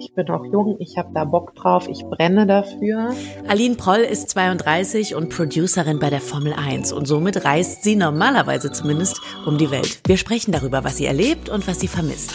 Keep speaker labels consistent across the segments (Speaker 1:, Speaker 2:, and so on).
Speaker 1: ich bin auch jung, ich habe da Bock drauf, ich brenne dafür.
Speaker 2: Aline Proll ist 32 und Producerin bei der Formel 1 und somit reist sie normalerweise zumindest um die Welt. Wir sprechen darüber, was sie erlebt und was sie vermisst.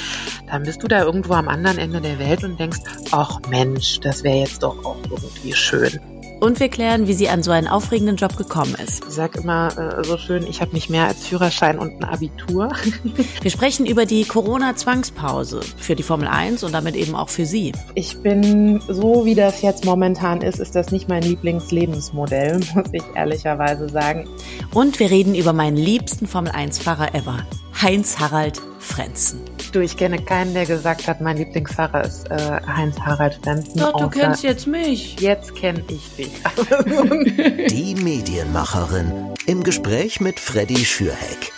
Speaker 1: Dann bist du da irgendwo am anderen Ende der Welt und denkst, ach Mensch, das wäre jetzt doch auch irgendwie schön.
Speaker 2: Und wir klären, wie sie an so einen aufregenden Job gekommen ist.
Speaker 1: Ich sag immer äh, so schön, ich habe nicht mehr als Führerschein und ein Abitur.
Speaker 2: wir sprechen über die Corona-Zwangspause für die Formel 1 und damit eben auch für Sie.
Speaker 1: Ich bin, so wie das jetzt momentan ist, ist das nicht mein Lieblingslebensmodell, muss ich ehrlicherweise sagen.
Speaker 2: Und wir reden über meinen liebsten Formel 1-Fahrer ever, Heinz-Harald Frenzen.
Speaker 1: Du, ich kenne keinen, der gesagt hat, mein Lieblingsfahrer ist äh, Heinz-Harald Frenzen.
Speaker 2: Doch, du kennst jetzt mich.
Speaker 1: Jetzt kenne ich dich.
Speaker 3: Die Medienmacherin im Gespräch mit Freddy Schürheck.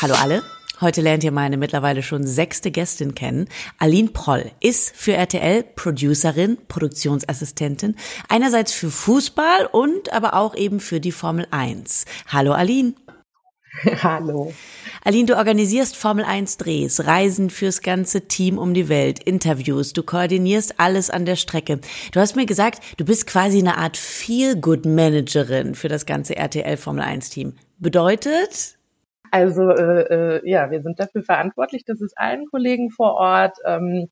Speaker 2: Hallo alle. Heute lernt ihr meine mittlerweile schon sechste Gästin kennen. Aline Proll ist für RTL Producerin, Produktionsassistentin, einerseits für Fußball und aber auch eben für die Formel 1. Hallo Aline.
Speaker 1: Hallo.
Speaker 2: Aline, du organisierst Formel 1 Drehs, Reisen fürs ganze Team um die Welt, Interviews, du koordinierst alles an der Strecke. Du hast mir gesagt, du bist quasi eine Art Feel-Good-Managerin für das ganze RTL Formel 1 Team. Bedeutet?
Speaker 1: Also äh, äh, ja, wir sind dafür verantwortlich, dass es allen Kollegen vor Ort ähm,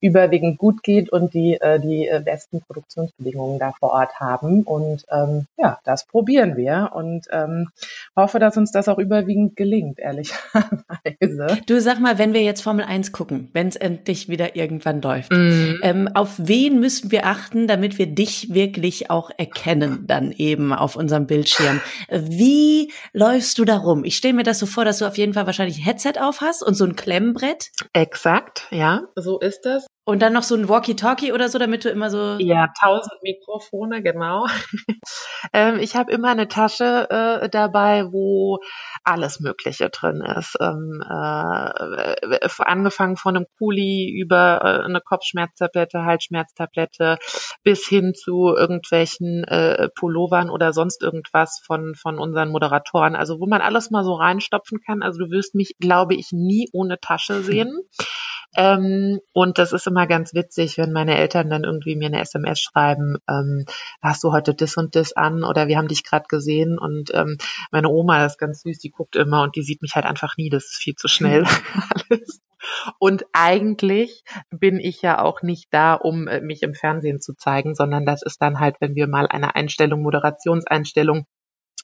Speaker 1: überwiegend gut geht und die äh, die äh, besten Produktionsbedingungen da vor Ort haben. Und ähm, ja, das probieren wir und ähm, hoffe, dass uns das auch überwiegend gelingt, ehrlicherweise.
Speaker 2: Du sag mal, wenn wir jetzt Formel 1 gucken, wenn es endlich wieder irgendwann läuft, mhm. ähm, auf wen müssen wir achten, damit wir dich wirklich auch erkennen, dann eben auf unserem Bildschirm? Wie läufst du da rum? Ich stelle mir das so vor, dass du auf jeden Fall wahrscheinlich ein Headset auf hast und so ein Klemmbrett.
Speaker 1: Exakt, ja, so ist es.
Speaker 2: Und dann noch so ein Walkie-Talkie oder so, damit du immer so.
Speaker 1: Ja, tausend Mikrofone, genau. ähm, ich habe immer eine Tasche äh, dabei, wo alles Mögliche drin ist. Ähm, äh, angefangen von einem Kuli über äh, eine Kopfschmerztablette, Halsschmerztablette bis hin zu irgendwelchen äh, Pullovern oder sonst irgendwas von, von unseren Moderatoren. Also wo man alles mal so reinstopfen kann. Also du wirst mich, glaube ich, nie ohne Tasche sehen. Ähm, und das ist immer ganz witzig, wenn meine Eltern dann irgendwie mir eine SMS schreiben, ähm, hast du heute das und das an? Oder wir haben dich gerade gesehen. Und ähm, meine Oma ist ganz süß, die guckt immer und die sieht mich halt einfach nie, das ist viel zu schnell alles. Und eigentlich bin ich ja auch nicht da, um äh, mich im Fernsehen zu zeigen, sondern das ist dann halt, wenn wir mal eine Einstellung, Moderationseinstellung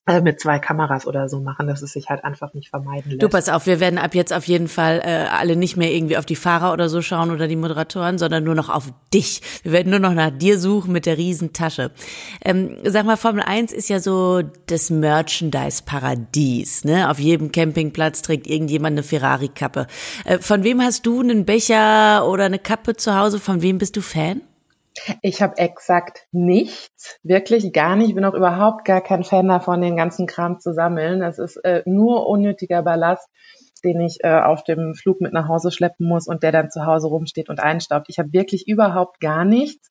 Speaker 1: mit zwei Kameras oder so machen, dass es sich halt einfach nicht vermeiden lässt.
Speaker 2: Du pass auf, wir werden ab jetzt auf jeden Fall äh, alle nicht mehr irgendwie auf die Fahrer oder so schauen oder die Moderatoren, sondern nur noch auf dich. Wir werden nur noch nach dir suchen mit der Riesentasche. Ähm, sag mal, Formel 1 ist ja so das Merchandise-Paradies. Ne? Auf jedem Campingplatz trägt irgendjemand eine Ferrari-Kappe. Äh, von wem hast du einen Becher oder eine Kappe zu Hause? Von wem bist du Fan?
Speaker 1: Ich habe exakt nichts, wirklich gar nicht. Ich bin auch überhaupt gar kein Fan davon, den ganzen Kram zu sammeln. Das ist äh, nur unnötiger Ballast, den ich äh, auf dem Flug mit nach Hause schleppen muss und der dann zu Hause rumsteht und einstaubt. Ich habe wirklich überhaupt gar nichts.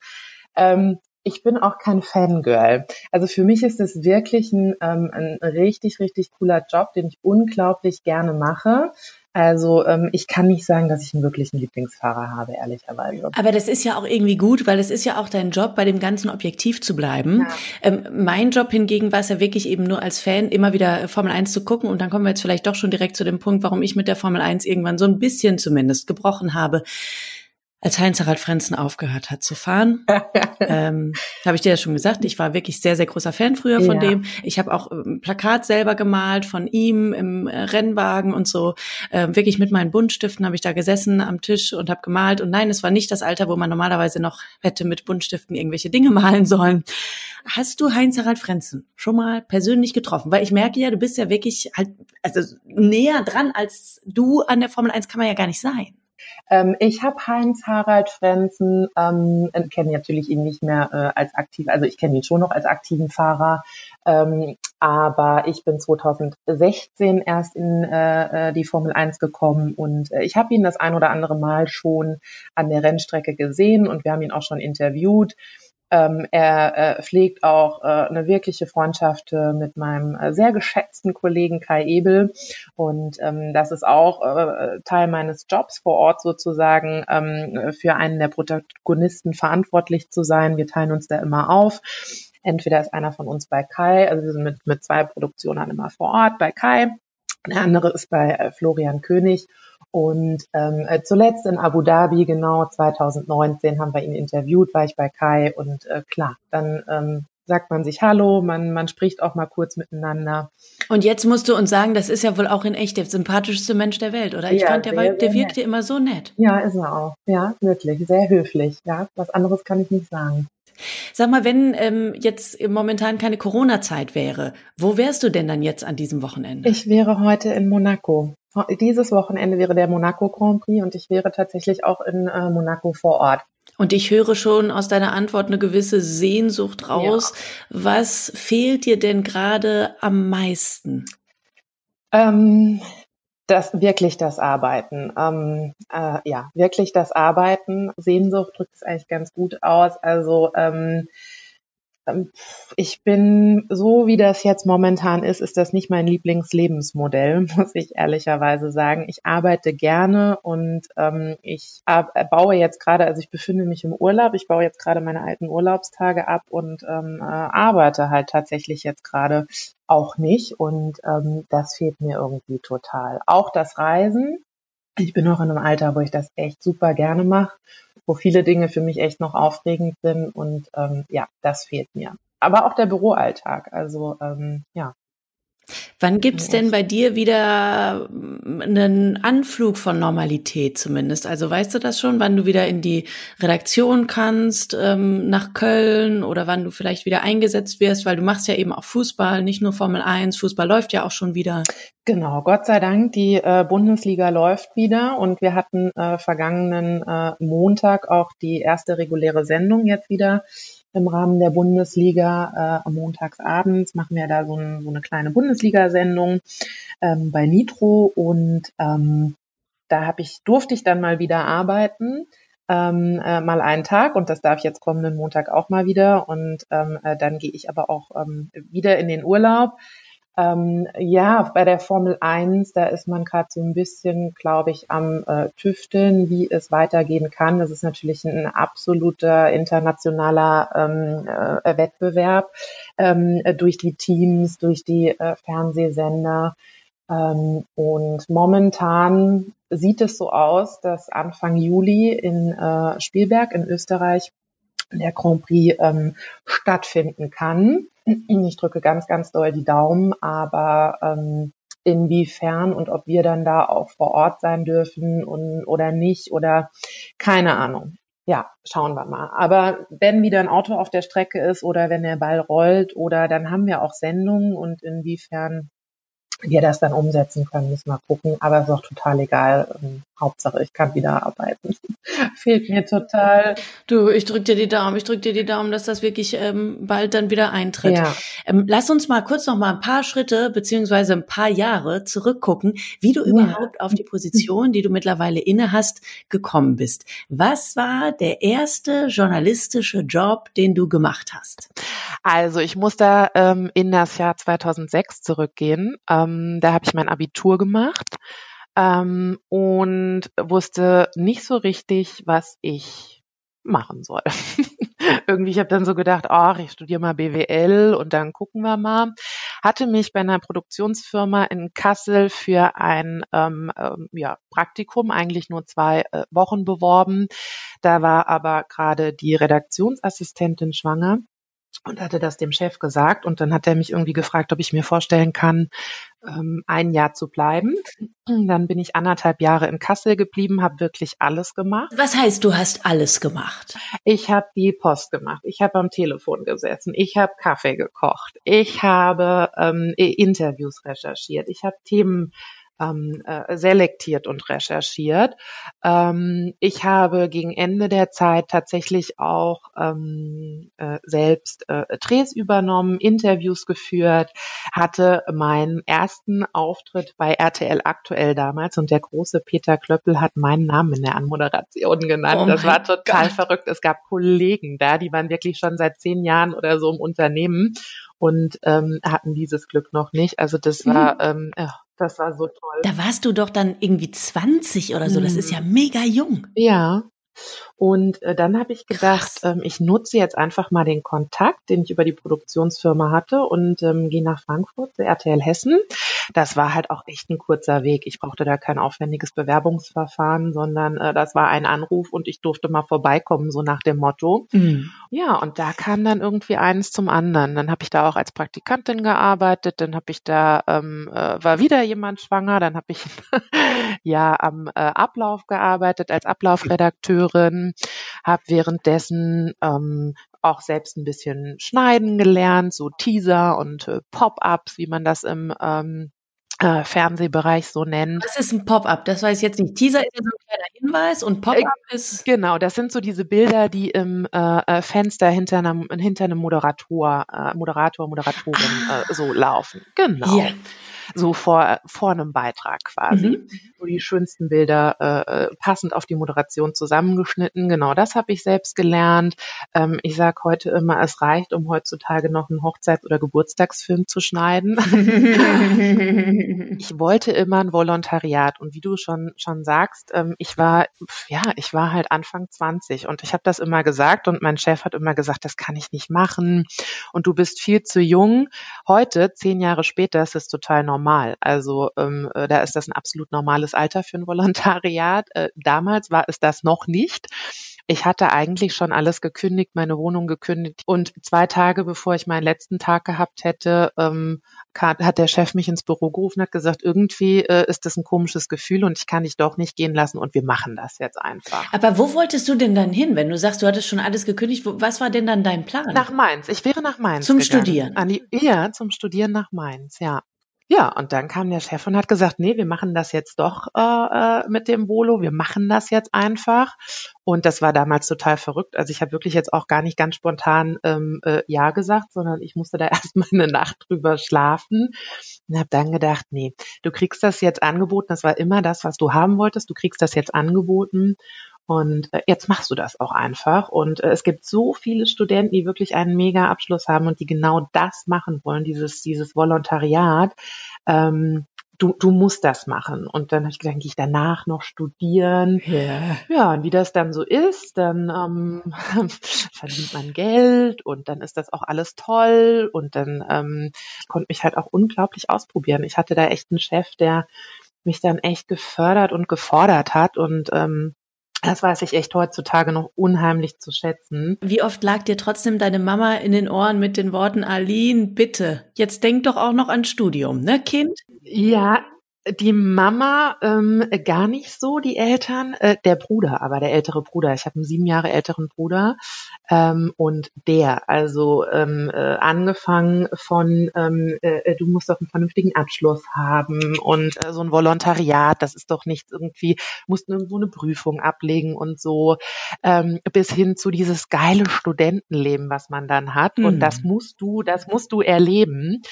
Speaker 1: Ähm, ich bin auch kein Fangirl. Also für mich ist es wirklich ein, ähm, ein richtig, richtig cooler Job, den ich unglaublich gerne mache. Also ähm, ich kann nicht sagen, dass ich einen wirklichen Lieblingsfahrer habe, ehrlicherweise.
Speaker 2: Aber das ist ja auch irgendwie gut, weil es ist ja auch dein Job, bei dem ganzen Objektiv zu bleiben. Ja. Ähm, mein Job hingegen war es ja wirklich eben nur als Fan immer wieder Formel 1 zu gucken. Und dann kommen wir jetzt vielleicht doch schon direkt zu dem Punkt, warum ich mit der Formel 1 irgendwann so ein bisschen zumindest gebrochen habe als Heinz-Harald Frenzen aufgehört hat zu fahren. ähm, habe ich dir ja schon gesagt, ich war wirklich sehr, sehr großer Fan früher von ja. dem. Ich habe auch ein ähm, Plakat selber gemalt von ihm im äh, Rennwagen und so. Ähm, wirklich mit meinen Buntstiften habe ich da gesessen am Tisch und habe gemalt. Und nein, es war nicht das Alter, wo man normalerweise noch hätte mit Buntstiften irgendwelche Dinge malen sollen. Hast du Heinz-Harald Frenzen schon mal persönlich getroffen? Weil ich merke ja, du bist ja wirklich halt, also näher dran als du an der Formel 1 kann man ja gar nicht sein.
Speaker 1: Ähm, ich habe Heinz Harald Frenzen, ähm, kenne natürlich ihn nicht mehr äh, als aktiv, also ich kenne ihn schon noch als aktiven Fahrer, ähm, aber ich bin 2016 erst in äh, äh, die Formel 1 gekommen und äh, ich habe ihn das ein oder andere Mal schon an der Rennstrecke gesehen und wir haben ihn auch schon interviewt. Ähm, er äh, pflegt auch äh, eine wirkliche Freundschaft äh, mit meinem äh, sehr geschätzten Kollegen Kai Ebel. Und ähm, das ist auch äh, Teil meines Jobs vor Ort sozusagen, ähm, für einen der Protagonisten verantwortlich zu sein. Wir teilen uns da immer auf. Entweder ist einer von uns bei Kai, also wir sind mit, mit zwei Produktionen immer vor Ort bei Kai. Der andere ist bei äh, Florian König. Und ähm, äh, zuletzt in Abu Dhabi, genau 2019, haben wir ihn interviewt, war ich bei Kai und äh, klar, dann ähm, sagt man sich Hallo, man, man spricht auch mal kurz miteinander.
Speaker 2: Und jetzt musst du uns sagen, das ist ja wohl auch in echt der sympathischste Mensch der Welt, oder? Ich ja, fand, der, sehr, der wirkte nett. immer so nett.
Speaker 1: Ja, ist er auch. Ja, wirklich, sehr höflich. Ja, was anderes kann ich nicht sagen.
Speaker 2: Sag mal, wenn ähm, jetzt momentan keine Corona-Zeit wäre, wo wärst du denn dann jetzt an diesem Wochenende?
Speaker 1: Ich wäre heute in Monaco. Dieses Wochenende wäre der Monaco Grand Prix und ich wäre tatsächlich auch in äh, Monaco vor Ort.
Speaker 2: Und ich höre schon aus deiner Antwort eine gewisse Sehnsucht raus. Ja. Was fehlt dir denn gerade am meisten?
Speaker 1: Ähm, das wirklich das Arbeiten. Ähm, äh, ja, wirklich das Arbeiten. Sehnsucht drückt es eigentlich ganz gut aus. Also ähm, ich bin, so wie das jetzt momentan ist, ist das nicht mein Lieblingslebensmodell, muss ich ehrlicherweise sagen. Ich arbeite gerne und ähm, ich äh, baue jetzt gerade, also ich befinde mich im Urlaub, ich baue jetzt gerade meine alten Urlaubstage ab und ähm, äh, arbeite halt tatsächlich jetzt gerade auch nicht und ähm, das fehlt mir irgendwie total. Auch das Reisen. Ich bin noch in einem Alter, wo ich das echt super gerne mache wo viele Dinge für mich echt noch aufregend sind und ähm, ja, das fehlt mir. Aber auch der Büroalltag, also ähm, ja,
Speaker 2: Wann gibt's denn bei dir wieder mm, einen Anflug von Normalität zumindest? Also weißt du das schon, wann du wieder in die Redaktion kannst, ähm, nach Köln oder wann du vielleicht wieder eingesetzt wirst, weil du machst ja eben auch Fußball, nicht nur Formel 1, Fußball läuft ja auch schon wieder.
Speaker 1: Genau, Gott sei Dank, die äh, Bundesliga läuft wieder und wir hatten äh, vergangenen äh, Montag auch die erste reguläre Sendung jetzt wieder im Rahmen der Bundesliga. Äh, am Montagsabends machen wir da so, ein, so eine kleine Bundesliga-Sendung ähm, bei Nitro und ähm, da hab ich, durfte ich dann mal wieder arbeiten. Ähm, äh, mal einen Tag und das darf ich jetzt kommenden Montag auch mal wieder und ähm, äh, dann gehe ich aber auch ähm, wieder in den Urlaub. Ähm, ja, bei der Formel 1, da ist man gerade so ein bisschen, glaube ich, am äh, Tüfteln, wie es weitergehen kann. Das ist natürlich ein absoluter internationaler ähm, äh, Wettbewerb ähm, durch die Teams, durch die äh, Fernsehsender. Ähm, und momentan sieht es so aus, dass Anfang Juli in äh, Spielberg in Österreich der Grand Prix ähm, stattfinden kann. Ich drücke ganz, ganz doll die Daumen, aber ähm, inwiefern und ob wir dann da auch vor Ort sein dürfen und, oder nicht oder keine Ahnung. Ja, schauen wir mal. Aber wenn wieder ein Auto auf der Strecke ist oder wenn der Ball rollt oder dann haben wir auch Sendungen und inwiefern wir das dann umsetzen können, müssen wir gucken. Aber es ist auch total egal. Ähm, Hauptsache, ich kann wieder arbeiten. Fehlt mir total.
Speaker 2: Du, ich drück dir die Daumen, ich drück dir die Daumen, dass das wirklich ähm, bald dann wieder eintritt. Ja. Ähm, lass uns mal kurz noch mal ein paar Schritte beziehungsweise ein paar Jahre zurückgucken, wie du ja. überhaupt auf die Position, die du mittlerweile inne hast, gekommen bist. Was war der erste journalistische Job, den du gemacht hast?
Speaker 1: Also ich muss da ähm, in das Jahr 2006 zurückgehen. Ähm, da habe ich mein Abitur gemacht ähm, und wusste nicht so richtig, was ich machen soll. Irgendwie, ich habe dann so gedacht, ach, ich studiere mal BWL und dann gucken wir mal. Hatte mich bei einer Produktionsfirma in Kassel für ein ähm, ähm, ja, Praktikum, eigentlich nur zwei äh, Wochen beworben. Da war aber gerade die Redaktionsassistentin schwanger und hatte das dem Chef gesagt und dann hat er mich irgendwie gefragt, ob ich mir vorstellen kann, ähm, ein Jahr zu bleiben. Dann bin ich anderthalb Jahre in Kassel geblieben, habe wirklich alles gemacht.
Speaker 2: Was heißt, du hast alles gemacht?
Speaker 1: Ich habe die Post gemacht, ich habe am Telefon gesessen, ich habe Kaffee gekocht, ich habe ähm, Interviews recherchiert, ich habe Themen ähm, äh, selektiert und recherchiert. Ähm, ich habe gegen Ende der Zeit tatsächlich auch ähm, äh, selbst äh, Drehs übernommen, Interviews geführt, hatte meinen ersten Auftritt bei RTL aktuell damals und der große Peter Klöppel hat meinen Namen in der Anmoderation genannt. Oh das war total Gott. verrückt. Es gab Kollegen da, die waren wirklich schon seit zehn Jahren oder so im Unternehmen und ähm, hatten dieses Glück noch nicht. Also das war, mhm. ähm, das war so toll.
Speaker 2: Da warst du doch dann irgendwie 20 oder so. Das ist ja mhm. mega jung.
Speaker 1: Ja, und äh, dann habe ich gedacht, ähm, ich nutze jetzt einfach mal den Kontakt, den ich über die Produktionsfirma hatte und ähm, gehe nach Frankfurt zu RTL Hessen. Das war halt auch echt ein kurzer Weg. Ich brauchte da kein aufwendiges Bewerbungsverfahren, sondern äh, das war ein Anruf und ich durfte mal vorbeikommen, so nach dem Motto. Mhm. Ja, und da kam dann irgendwie eins zum anderen. Dann habe ich da auch als Praktikantin gearbeitet, dann habe ich da, ähm, äh, war wieder jemand schwanger, dann habe ich ja am äh, Ablauf gearbeitet als Ablaufredakteur Redakteurin, habe währenddessen ähm, auch selbst ein bisschen schneiden gelernt, so Teaser und äh, Pop-ups, wie man das im ähm, äh, Fernsehbereich so nennt.
Speaker 2: Was ist ein Pop-up? Das weiß ich jetzt nicht. Teaser ist ja so ein kleiner Hinweis und Pop-up äh, ist.
Speaker 1: Genau, das sind so diese Bilder, die im äh, äh Fenster hinter einem, hinter einem Moderator, äh, Moderator, Moderatorin ah. so laufen. Genau. Yeah so vor, vor einem Beitrag quasi. Mhm. So die schönsten Bilder äh, äh, passend auf die Moderation zusammengeschnitten. Genau das habe ich selbst gelernt. Ähm, ich sage heute immer, es reicht, um heutzutage noch einen Hochzeits- oder Geburtstagsfilm zu schneiden. ich wollte immer ein Volontariat und wie du schon schon sagst, ähm, ich war ja, ich war halt Anfang 20 und ich habe das immer gesagt und mein Chef hat immer gesagt, das kann ich nicht machen und du bist viel zu jung. Heute, zehn Jahre später, ist es total normal normal. Also ähm, äh, da ist das ein absolut normales Alter für ein Volontariat. Äh, damals war es das noch nicht. Ich hatte eigentlich schon alles gekündigt, meine Wohnung gekündigt und zwei Tage bevor ich meinen letzten Tag gehabt hätte, ähm, hat der Chef mich ins Büro gerufen, hat gesagt, irgendwie äh, ist das ein komisches Gefühl und ich kann dich doch nicht gehen lassen und wir machen das jetzt einfach.
Speaker 2: Aber wo wolltest du denn dann hin, wenn du sagst, du hattest schon alles gekündigt? Was war denn dann dein Plan?
Speaker 1: Nach Mainz. Ich wäre nach Mainz.
Speaker 2: Zum gegangen. Studieren.
Speaker 1: Die, ja, zum Studieren nach Mainz, ja. Ja, und dann kam der Chef und hat gesagt, nee, wir machen das jetzt doch äh, äh, mit dem Volo, wir machen das jetzt einfach. Und das war damals total verrückt. Also ich habe wirklich jetzt auch gar nicht ganz spontan ähm, äh, Ja gesagt, sondern ich musste da erstmal eine Nacht drüber schlafen und habe dann gedacht, nee, du kriegst das jetzt angeboten, das war immer das, was du haben wolltest, du kriegst das jetzt angeboten und äh, jetzt machst du das auch einfach. Und äh, es gibt so viele Studenten, die wirklich einen mega Abschluss haben und die genau das machen wollen, dieses, dieses Volontariat. Ähm, du, du musst das machen. Und dann habe ich gedacht, gehe ich danach noch studieren. Yeah. Ja, und wie das dann so ist, dann ähm, verdient man Geld und dann ist das auch alles toll. Und dann ähm, konnte mich halt auch unglaublich ausprobieren. Ich hatte da echt einen Chef, der mich dann echt gefördert und gefordert hat. Und ähm, das weiß ich echt heutzutage noch unheimlich zu schätzen.
Speaker 2: Wie oft lag dir trotzdem deine Mama in den Ohren mit den Worten, Aline, bitte, jetzt denk doch auch noch an Studium, ne, Kind?
Speaker 1: Ja, die Mama ähm, gar nicht so, die Eltern, äh, der Bruder, aber der ältere Bruder. Ich habe einen sieben Jahre älteren Bruder ähm, und der, also ähm, äh, angefangen von, ähm, äh, du musst doch einen vernünftigen Abschluss haben und äh, so ein Volontariat, das ist doch nichts irgendwie, musst irgendwo eine Prüfung ablegen und so, ähm, bis hin zu dieses geile Studentenleben, was man dann hat mhm. und das hm. musst du, das musst du erleben.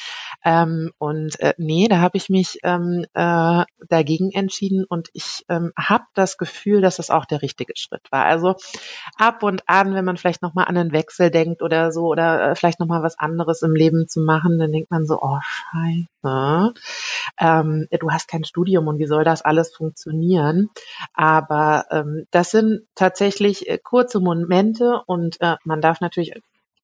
Speaker 1: Ähm, und äh, nee, da habe ich mich ähm, äh, dagegen entschieden und ich ähm, habe das Gefühl, dass es auch der richtige Schritt war. Also ab und an, wenn man vielleicht nochmal an einen Wechsel denkt oder so oder äh, vielleicht nochmal was anderes im Leben zu machen, dann denkt man so, oh scheiße, ähm, du hast kein Studium und wie soll das alles funktionieren? Aber ähm, das sind tatsächlich äh, kurze Momente und äh, man darf natürlich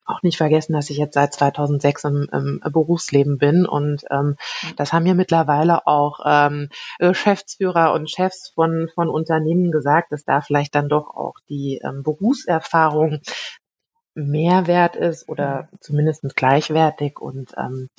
Speaker 1: auch nicht vergessen, dass ich jetzt seit 2006 im, im Berufsleben bin und ähm, das haben ja mittlerweile auch ähm, Geschäftsführer und Chefs von, von Unternehmen gesagt, dass da vielleicht dann doch auch die ähm, Berufserfahrung mehr wert ist oder zumindest gleichwertig und ähm,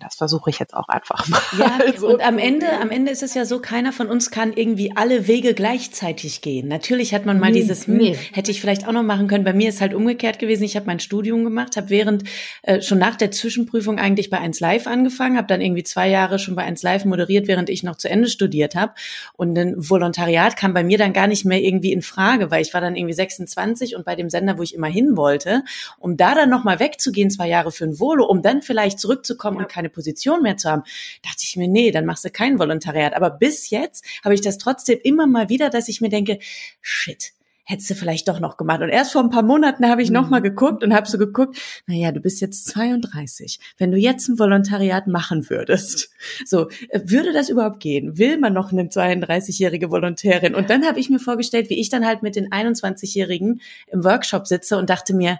Speaker 1: das versuche ich jetzt auch einfach mal.
Speaker 2: Ja, so und am Ende, am Ende ist es ja so, keiner von uns kann irgendwie alle Wege gleichzeitig gehen. Natürlich hat man mal nee, dieses, hm, nee. hätte ich vielleicht auch noch machen können. Bei mir ist halt umgekehrt gewesen. Ich habe mein Studium gemacht, habe während äh, schon nach der Zwischenprüfung eigentlich bei 1 Live angefangen, habe dann irgendwie zwei Jahre schon bei 1 Live moderiert, während ich noch zu Ende studiert habe. Und ein Volontariat kam bei mir dann gar nicht mehr irgendwie in Frage, weil ich war dann irgendwie 26 und bei dem Sender, wo ich immer hin wollte, um da dann nochmal wegzugehen, zwei Jahre für ein Volo, um dann vielleicht zurückzukommen ja keine Position mehr zu haben, dachte ich mir, nee, dann machst du kein Volontariat. Aber bis jetzt habe ich das trotzdem immer mal wieder, dass ich mir denke, shit, hättest du vielleicht doch noch gemacht. Und erst vor ein paar Monaten habe ich mhm. noch mal geguckt und habe so geguckt, naja, du bist jetzt 32. Wenn du jetzt ein Volontariat machen würdest, so, äh, würde das überhaupt gehen? Will man noch eine 32-jährige Volontärin? Und dann habe ich mir vorgestellt, wie ich dann halt mit den 21-Jährigen im Workshop sitze und dachte mir,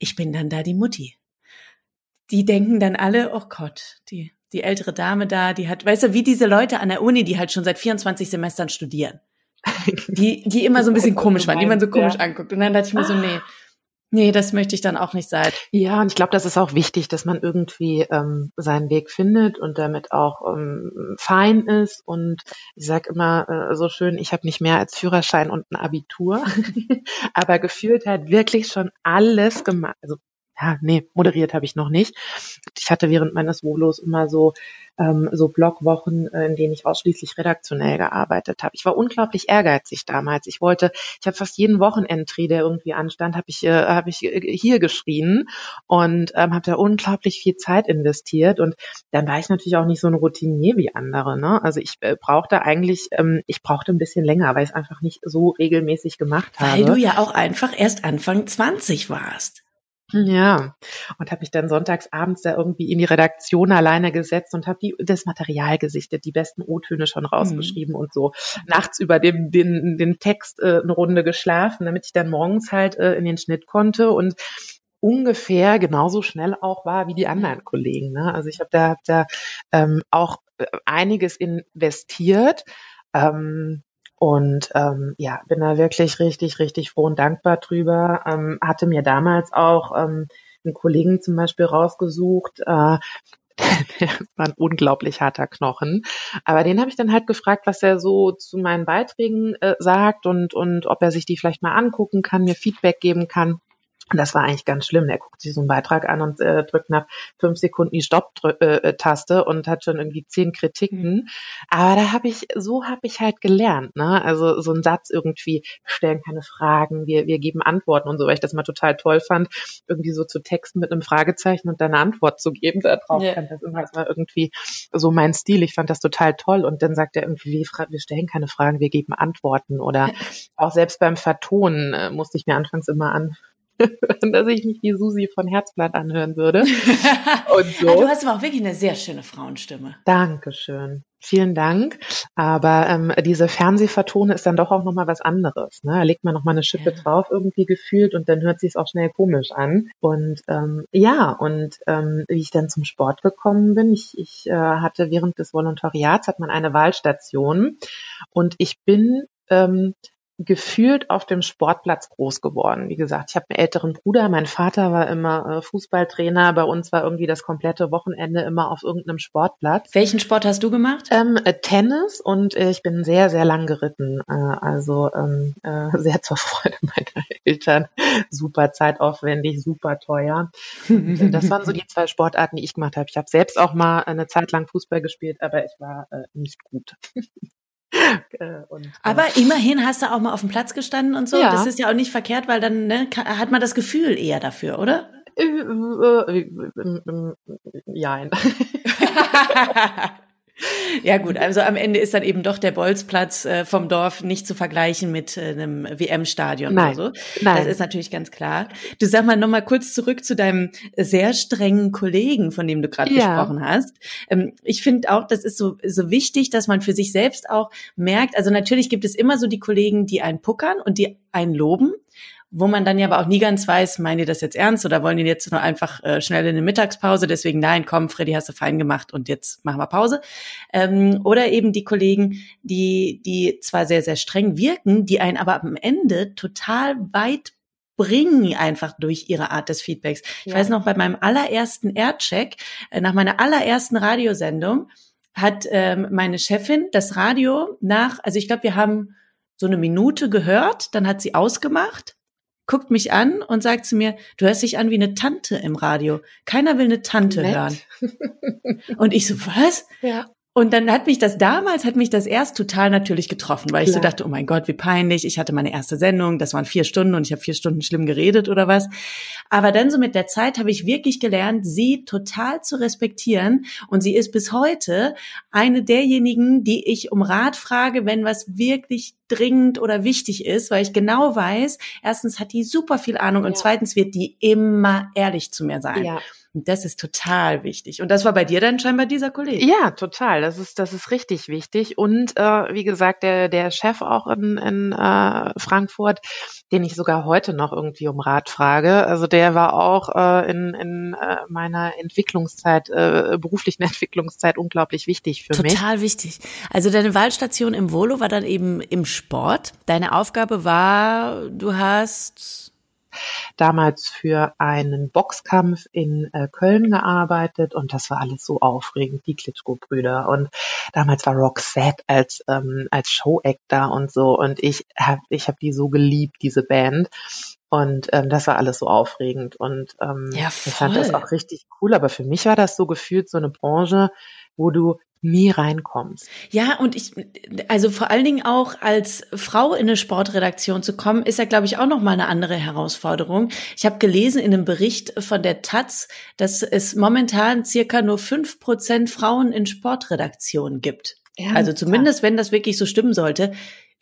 Speaker 2: ich bin dann da die Mutti die denken dann alle, oh Gott, die, die ältere Dame da, die hat, weißt du, wie diese Leute an der Uni, die halt schon seit 24 Semestern studieren. Die, die immer so ein bisschen komisch waren, die man so komisch ja. anguckt. Und dann dachte ich mir so, nee, nee, das möchte ich dann auch nicht sein.
Speaker 1: Ja, und ich glaube, das ist auch wichtig, dass man irgendwie ähm, seinen Weg findet und damit auch ähm, fein ist. Und ich sage immer äh, so schön, ich habe nicht mehr als Führerschein und ein Abitur, aber gefühlt halt wirklich schon alles gemacht, also ja, nee, moderiert habe ich noch nicht. Ich hatte während meines Volos immer so ähm, so Blogwochen, äh, in denen ich ausschließlich redaktionell gearbeitet habe. Ich war unglaublich ehrgeizig damals. Ich wollte, ich habe fast jeden Wochenendtree, der irgendwie anstand, habe ich äh, habe ich äh, hier geschrien und ähm, habe da unglaublich viel Zeit investiert und dann war ich natürlich auch nicht so ein Routinier wie andere. Ne? Also ich äh, brauchte eigentlich, ähm, ich brauchte ein bisschen länger, weil ich es einfach nicht so regelmäßig gemacht habe.
Speaker 2: Weil du ja auch einfach erst Anfang 20 warst.
Speaker 1: Ja, und habe mich dann sonntags abends da irgendwie in die Redaktion alleine gesetzt und habe das Material gesichtet, die besten O-Töne schon rausgeschrieben mhm. und so nachts über dem, den, den Text äh, eine Runde geschlafen, damit ich dann morgens halt äh, in den Schnitt konnte und ungefähr genauso schnell auch war wie die anderen Kollegen. Ne? Also ich habe da, hab da ähm, auch äh, einiges investiert. Ähm, und ähm, ja, bin da wirklich richtig, richtig froh und dankbar drüber. Ähm, hatte mir damals auch ähm, einen Kollegen zum Beispiel rausgesucht, äh, der war ein unglaublich harter Knochen. Aber den habe ich dann halt gefragt, was er so zu meinen Beiträgen äh, sagt und, und ob er sich die vielleicht mal angucken kann, mir Feedback geben kann. Das war eigentlich ganz schlimm. Er guckt sich so einen Beitrag an und äh, drückt nach fünf Sekunden die Stopp-Taste und hat schon irgendwie zehn Kritiken. Mhm. Aber da habe ich, so habe ich halt gelernt. Ne? Also so ein Satz irgendwie, stellen keine Fragen, wir, wir geben Antworten und so, weil ich das mal total toll fand, irgendwie so zu texten mit einem Fragezeichen und dann eine Antwort zu geben. Darauf ja. das immer, das war irgendwie so mein Stil. Ich fand das total toll. Und dann sagt er irgendwie, wir, wir stellen keine Fragen, wir geben Antworten. Oder auch selbst beim Vertonen äh, musste ich mir anfangs immer an dass ich mich wie Susi von Herzblatt anhören würde.
Speaker 2: Und so. Ah, du hast aber auch wirklich eine sehr schöne Frauenstimme.
Speaker 1: Dankeschön. Vielen Dank. Aber ähm, diese Fernsehvertone ist dann doch auch nochmal was anderes. Ne? Da legt man nochmal eine Schippe ja. drauf, irgendwie gefühlt, und dann hört sich es auch schnell komisch an. Und ähm, ja, und ähm, wie ich dann zum Sport gekommen bin, ich, ich äh, hatte während des Volontariats hat man eine Wahlstation und ich bin ähm, gefühlt auf dem Sportplatz groß geworden. Wie gesagt, ich habe einen älteren Bruder, mein Vater war immer äh, Fußballtrainer, bei uns war irgendwie das komplette Wochenende immer auf irgendeinem Sportplatz.
Speaker 2: Welchen Sport hast du gemacht?
Speaker 1: Ähm, äh, Tennis und äh, ich bin sehr, sehr lang geritten, äh, also ähm, äh, sehr zur Freude meiner Eltern. Super zeitaufwendig, super teuer. Äh, das waren so die zwei Sportarten, die ich gemacht habe. Ich habe selbst auch mal eine Zeit lang Fußball gespielt, aber ich war nicht gut.
Speaker 2: Äh, und, Aber ja. immerhin hast du auch mal auf dem Platz gestanden und so. Ja. Das ist ja auch nicht verkehrt, weil dann ne, hat man das Gefühl eher dafür, oder? Äh, äh,
Speaker 1: ja.
Speaker 2: Ja gut, also am Ende ist dann eben doch der Bolzplatz äh, vom Dorf nicht zu vergleichen mit äh, einem WM-Stadion oder so. Nein. Das ist natürlich ganz klar. Du sag mal nochmal kurz zurück zu deinem sehr strengen Kollegen, von dem du gerade ja. gesprochen hast. Ähm, ich finde auch, das ist so, so wichtig, dass man für sich selbst auch merkt, also natürlich gibt es immer so die Kollegen, die einen puckern und die einen loben wo man dann ja aber auch nie ganz weiß, meinen die das jetzt ernst oder wollen die jetzt nur einfach äh, schnell in eine Mittagspause, deswegen nein, komm, Freddy, hast du fein gemacht und jetzt machen wir Pause. Ähm, oder eben die Kollegen, die, die zwar sehr, sehr streng wirken, die einen aber am Ende total weit bringen einfach durch ihre Art des Feedbacks. Ich ja. weiß noch, bei meinem allerersten Aircheck, äh, nach meiner allerersten Radiosendung, hat ähm, meine Chefin das Radio nach, also ich glaube, wir haben so eine Minute gehört, dann hat sie ausgemacht, guckt mich an und sagt zu mir, du hörst dich an wie eine Tante im Radio. Keiner will eine Tante Nett. hören. Und ich so, was? Ja. Und dann hat mich das damals, hat mich das erst total natürlich getroffen, weil Klar. ich so dachte, oh mein Gott, wie peinlich. Ich hatte meine erste Sendung, das waren vier Stunden und ich habe vier Stunden schlimm geredet oder was. Aber dann so mit der Zeit habe ich wirklich gelernt, sie total zu respektieren. Und sie ist bis heute eine derjenigen, die ich um Rat frage, wenn was wirklich dringend oder wichtig ist, weil ich genau weiß, erstens hat die super viel Ahnung und zweitens wird die immer ehrlich zu mir sein. Ja. Und das ist total wichtig. Und das war bei dir dann scheinbar dieser Kollege.
Speaker 1: Ja, total. Das ist, das ist richtig wichtig. Und äh, wie gesagt, der, der Chef auch in, in äh, Frankfurt, den ich sogar heute noch irgendwie um Rat frage, also der war auch äh, in, in äh, meiner Entwicklungszeit, äh, beruflichen Entwicklungszeit unglaublich wichtig für
Speaker 2: total
Speaker 1: mich.
Speaker 2: Total wichtig. Also deine Wahlstation im Volo war dann eben im Sport. Deine Aufgabe war, du hast
Speaker 1: damals für einen Boxkampf in äh, Köln gearbeitet und das war alles so aufregend, die Klitschko-Brüder. Und damals war Roxette als ähm, als Show-Act da und so. Und ich habe ich hab die so geliebt, diese Band. Und ähm, das war alles so aufregend. Und ähm, ja, ich fand das auch richtig cool, aber für mich war das so gefühlt so eine Branche, wo du nie reinkommst.
Speaker 2: Ja, und ich, also vor allen Dingen auch als Frau in eine Sportredaktion zu kommen, ist ja, glaube ich, auch nochmal eine andere Herausforderung. Ich habe gelesen in einem Bericht von der Taz, dass es momentan circa nur fünf Prozent Frauen in Sportredaktionen gibt. Ja, also zumindest, wenn das wirklich so stimmen sollte.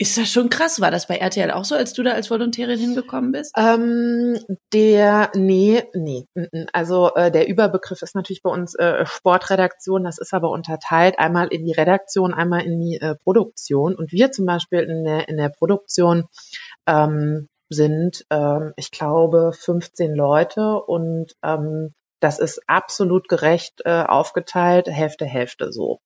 Speaker 2: Ist das schon krass? War das bei RTL auch so, als du da als Volontärin hingekommen bist?
Speaker 1: Ähm, der, nee, nee. Also äh, der Überbegriff ist natürlich bei uns äh, Sportredaktion. Das ist aber unterteilt einmal in die Redaktion, einmal in die äh, Produktion. Und wir zum Beispiel in der, in der Produktion ähm, sind, ähm, ich glaube, 15 Leute und ähm, das ist absolut gerecht äh, aufgeteilt, Hälfte, Hälfte so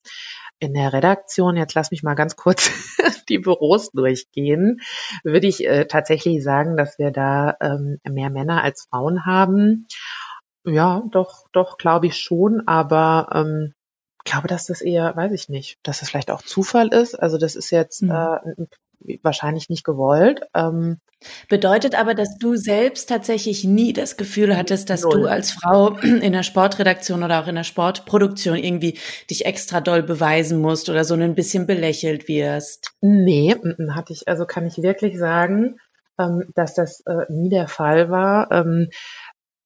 Speaker 1: in der Redaktion, jetzt lass mich mal ganz kurz die Büros durchgehen, würde ich äh, tatsächlich sagen, dass wir da ähm, mehr Männer als Frauen haben. Ja, doch, doch, glaube ich schon, aber ähm, glaube, dass das eher, weiß ich nicht, dass das vielleicht auch Zufall ist. Also das ist jetzt mhm. äh, wahrscheinlich nicht gewollt. Ähm,
Speaker 2: Bedeutet aber, dass du selbst tatsächlich nie das Gefühl hattest, dass null. du als Frau in der Sportredaktion oder auch in der Sportproduktion irgendwie dich extra doll beweisen musst oder so ein bisschen belächelt wirst?
Speaker 1: Nee, hatte ich, also kann ich wirklich sagen, ähm, dass das äh, nie der Fall war.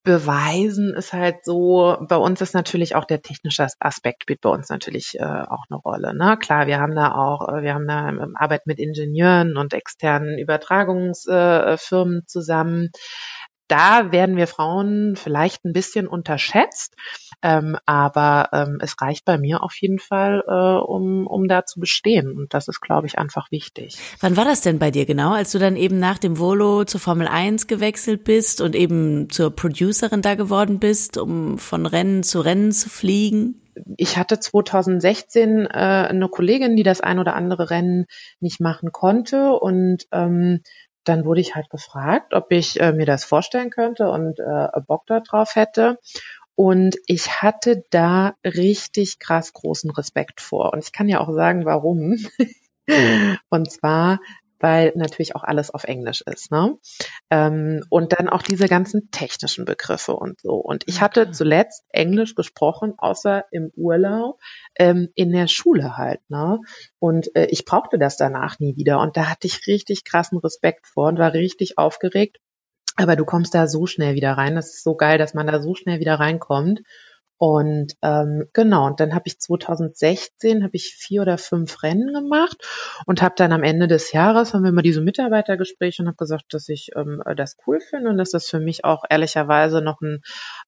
Speaker 1: Ähm, beweisen ist halt so, bei uns ist natürlich auch der technische Aspekt spielt bei uns natürlich äh, auch eine Rolle. Ne? Klar, wir haben da auch, äh, wir haben da Arbeit mit Ingenieuren und externen Übertragungsfirmen äh, zusammen da werden wir Frauen vielleicht ein bisschen unterschätzt, ähm, aber ähm, es reicht bei mir auf jeden Fall, äh, um, um da zu bestehen. Und das ist, glaube ich, einfach wichtig.
Speaker 2: Wann war das denn bei dir genau, als du dann eben nach dem Volo zur Formel 1 gewechselt bist und eben zur Producerin da geworden bist, um von Rennen zu Rennen zu fliegen?
Speaker 1: ich hatte 2016 äh, eine Kollegin, die das ein oder andere Rennen nicht machen konnte und ähm, dann wurde ich halt gefragt, ob ich äh, mir das vorstellen könnte und äh, Bock darauf hätte. Und ich hatte da richtig krass großen Respekt vor. Und ich kann ja auch sagen, warum. und zwar, weil natürlich auch alles auf Englisch ist. Ne? Ähm, und dann auch diese ganzen technischen Begriffe und so. Und ich hatte zuletzt Englisch gesprochen, außer im Urlaub, ähm, in der Schule halt. Ne? Und äh, ich brauchte das danach nie wieder. Und da hatte ich richtig krassen Respekt vor und war richtig aufgeregt. Aber du kommst da so schnell wieder rein. Das ist so geil, dass man da so schnell wieder reinkommt. Und ähm, genau, und dann habe ich 2016 habe ich vier oder fünf Rennen gemacht und habe dann am Ende des Jahres haben wir mal diese Mitarbeitergespräche und habe gesagt, dass ich ähm, das cool finde und dass das für mich auch ehrlicherweise noch ein,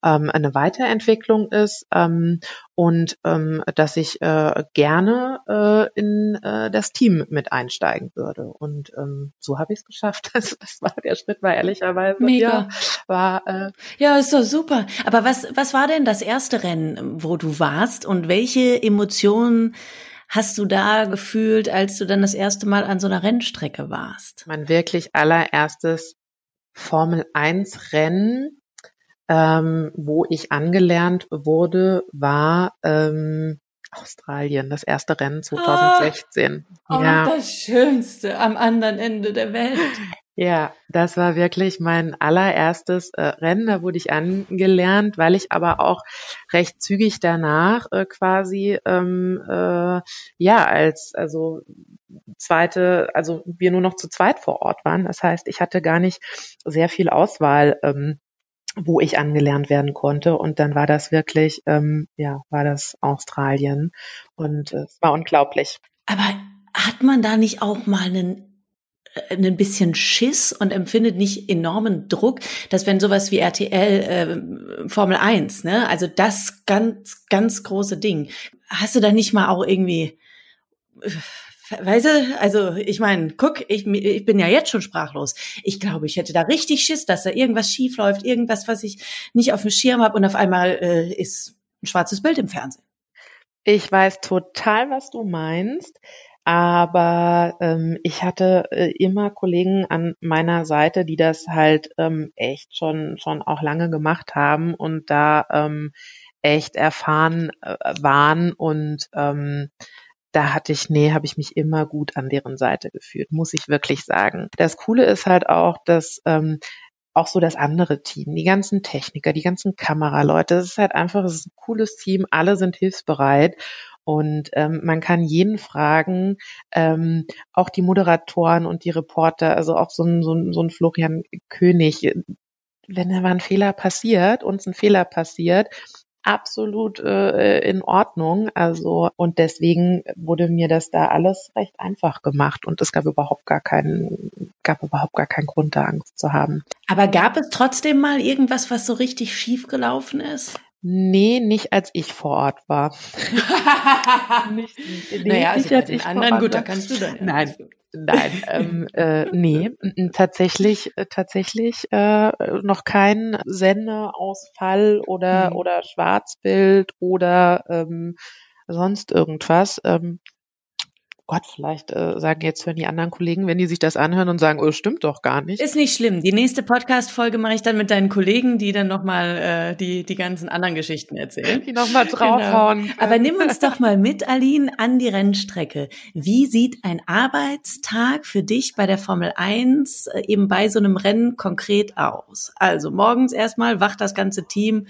Speaker 1: ähm, eine Weiterentwicklung ist. Ähm, und ähm, dass ich äh, gerne äh, in äh, das Team mit einsteigen würde. Und ähm, so habe ich es geschafft. Das, das war der Schritt, war ehrlicherweise
Speaker 2: Mega.
Speaker 1: ja, war
Speaker 2: äh, ja ist doch super. Aber was was war denn das erste Rennen, wo du warst und welche Emotionen hast du da gefühlt, als du dann das erste Mal an so einer Rennstrecke warst?
Speaker 1: Mein wirklich allererstes Formel 1 Rennen, ähm, wo ich angelernt wurde, war ähm, Australien, das erste Rennen 2016.
Speaker 2: Ah, oh, ja. das Schönste am anderen Ende der Welt.
Speaker 1: Ja, das war wirklich mein allererstes äh, Rennen. Da wurde ich angelernt, weil ich aber auch recht zügig danach äh, quasi ähm, äh, ja als also zweite, also wir nur noch zu zweit vor Ort waren. Das heißt, ich hatte gar nicht sehr viel Auswahl. Ähm, wo ich angelernt werden konnte. Und dann war das wirklich, ähm, ja, war das Australien. Und äh, es war unglaublich.
Speaker 2: Aber hat man da nicht auch mal einen äh, ein bisschen Schiss und empfindet nicht enormen Druck, dass wenn sowas wie RTL äh, Formel 1, ne, also das ganz, ganz große Ding, hast du da nicht mal auch irgendwie, äh, weißt du, also ich meine, guck, ich, ich bin ja jetzt schon sprachlos. Ich glaube, ich hätte da richtig Schiss, dass da irgendwas schief läuft, irgendwas, was ich nicht auf dem Schirm habe und auf einmal äh, ist ein schwarzes Bild im Fernsehen.
Speaker 1: Ich weiß total, was du meinst. Aber ähm, ich hatte äh, immer Kollegen an meiner Seite, die das halt ähm, echt schon schon auch lange gemacht haben und da ähm, echt erfahren äh, waren und ähm, da hatte ich, nee, habe ich mich immer gut an deren Seite gefühlt, muss ich wirklich sagen. Das Coole ist halt auch, dass ähm, auch so das andere Team, die ganzen Techniker, die ganzen Kameraleute, das ist halt einfach, es ist ein cooles Team, alle sind hilfsbereit und ähm, man kann jeden fragen, ähm, auch die Moderatoren und die Reporter, also auch so ein, so ein, so ein Florian König, wenn da mal ein Fehler passiert, uns ein Fehler passiert, absolut äh, in Ordnung. Also und deswegen wurde mir das da alles recht einfach gemacht und es gab überhaupt gar keinen, gab überhaupt gar keinen Grund, da Angst zu haben.
Speaker 2: Aber gab es trotzdem mal irgendwas, was so richtig schief gelaufen ist?
Speaker 1: Nee, nicht als ich vor Ort war.
Speaker 2: nicht, nee, naja, also nicht als ich anderen, gut, da kannst du dann. Ja.
Speaker 1: Nein, nein, ähm, äh, nee, tatsächlich, äh, tatsächlich äh, noch kein Sendeausfall oder mhm. oder Schwarzbild oder ähm, sonst irgendwas. Ähm, Gott, vielleicht äh, sagen jetzt hören die anderen Kollegen, wenn die sich das anhören und sagen, oh, stimmt doch gar nicht.
Speaker 2: Ist nicht schlimm. Die nächste Podcast-Folge mache ich dann mit deinen Kollegen, die dann nochmal äh, die, die ganzen anderen Geschichten erzählen.
Speaker 1: Die nochmal draufhauen. Genau.
Speaker 2: Aber nimm uns doch mal mit, Aline, an die Rennstrecke. Wie sieht ein Arbeitstag für dich bei der Formel 1 äh, eben bei so einem Rennen konkret aus? Also morgens erstmal wacht das ganze Team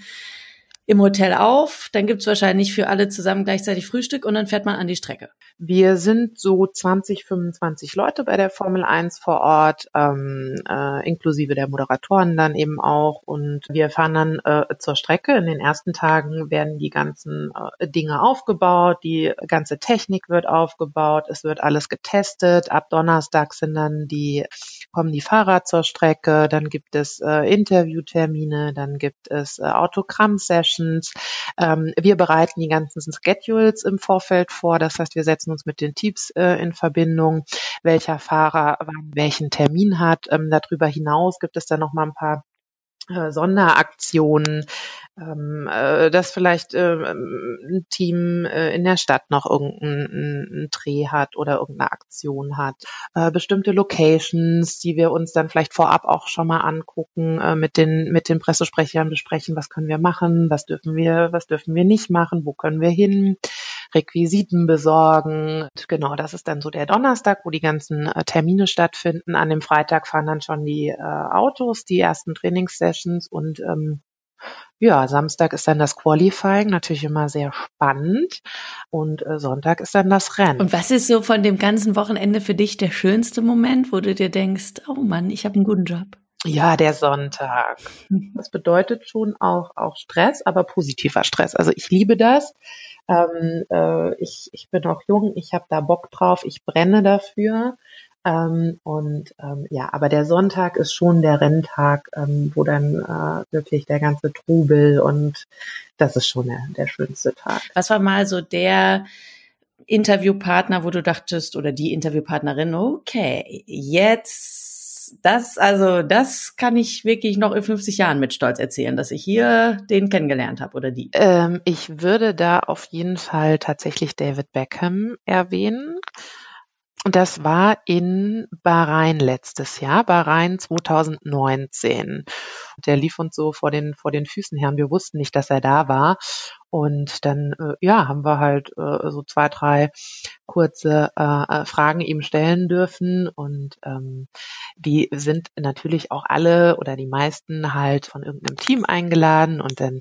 Speaker 2: im Hotel auf, dann gibt's wahrscheinlich für alle zusammen gleichzeitig Frühstück und dann fährt man an die Strecke.
Speaker 1: Wir sind so 20, 25 Leute bei der Formel 1 vor Ort, ähm, äh, inklusive der Moderatoren dann eben auch. Und wir fahren dann äh, zur Strecke. In den ersten Tagen werden die ganzen äh, Dinge aufgebaut, die ganze Technik wird aufgebaut, es wird alles getestet. Ab Donnerstag sind dann die kommen die Fahrer zur Strecke, dann gibt es äh, Interviewtermine, dann gibt es äh, Autogramm-Sessions. Ähm, wir bereiten die ganzen Schedules im Vorfeld vor, das heißt, wir setzen uns mit den Teams äh, in Verbindung, welcher Fahrer wann welchen Termin hat. Ähm, darüber hinaus gibt es dann noch mal ein paar äh, Sonderaktionen, ähm, äh, dass vielleicht äh, ein Team äh, in der Stadt noch irgendeinen Dreh hat oder irgendeine Aktion hat. Äh, bestimmte Locations, die wir uns dann vielleicht vorab auch schon mal angucken, äh, mit den mit den Pressesprechern besprechen, was können wir machen, was dürfen wir, was dürfen wir nicht machen, wo können wir hin. Requisiten besorgen. Genau, das ist dann so der Donnerstag, wo die ganzen äh, Termine stattfinden. An dem Freitag fahren dann schon die äh, Autos, die ersten Trainingssessions und ähm, ja, Samstag ist dann das Qualifying, natürlich immer sehr spannend. Und äh, Sonntag ist dann das Rennen.
Speaker 2: Und was ist so von dem ganzen Wochenende für dich der schönste Moment, wo du dir denkst, oh Mann, ich habe einen guten Job?
Speaker 1: Ja, der Sonntag. Das bedeutet schon auch, auch Stress, aber positiver Stress. Also ich liebe das. Ähm, äh, ich, ich bin auch jung, ich habe da Bock drauf, ich brenne dafür. Ähm, und ähm, ja, aber der Sonntag ist schon der Renntag, ähm, wo dann äh, wirklich der ganze Trubel und das ist schon der, der schönste Tag.
Speaker 2: Was war mal so der Interviewpartner, wo du dachtest, oder die Interviewpartnerin, okay, jetzt das, also das kann ich wirklich noch in 50 Jahren mit Stolz erzählen, dass ich hier den kennengelernt habe oder die.
Speaker 1: Ähm, ich würde da auf jeden Fall tatsächlich David Beckham erwähnen das war in Bahrain letztes Jahr, Bahrain 2019. Der lief uns so vor den, vor den Füßen her und wir wussten nicht, dass er da war. Und dann, äh, ja, haben wir halt äh, so zwei, drei kurze äh, äh, Fragen ihm stellen dürfen. Und ähm, die sind natürlich auch alle oder die meisten halt von irgendeinem Team eingeladen. Und dann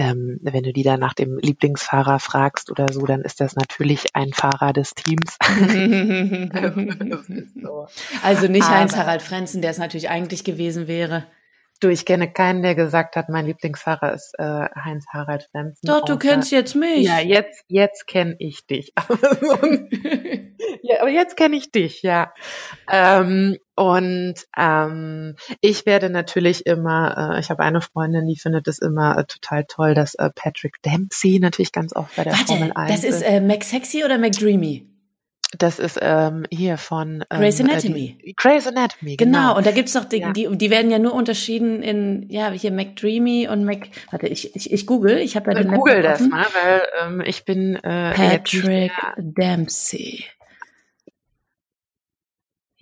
Speaker 1: ähm, wenn du die dann nach dem Lieblingsfahrer fragst oder so, dann ist das natürlich ein Fahrer des Teams.
Speaker 2: so. Also nicht Heinz-Harald Frenzen, der es natürlich eigentlich gewesen wäre.
Speaker 1: Du, ich kenne keinen, der gesagt hat, mein Lieblingsfahrer ist äh, Heinz-Harald Frenzen.
Speaker 2: Doch, du kennst jetzt mich.
Speaker 1: Ja, jetzt, jetzt kenne ich dich. ja, aber jetzt kenne ich dich, ja. Ähm, und ähm, ich werde natürlich immer, äh, ich habe eine Freundin, die findet es immer äh, total toll, dass äh, Patrick Dempsey natürlich ganz oft bei der
Speaker 2: Warte,
Speaker 1: Formel 1
Speaker 2: das ist äh, McSexy oder McDreamy?
Speaker 1: Das ist ähm, hier von ähm,
Speaker 2: Grey's Anatomy.
Speaker 1: Äh, Grey's Anatomy,
Speaker 2: genau. genau. Und da gibt's doch die, ja. die, die werden ja nur unterschieden in, ja, hier McDreamy und Mac. Warte, ich, ich, ich google, ich habe ja den
Speaker 1: Google das mal, weil ähm, ich bin äh,
Speaker 2: Patrick Dempsey.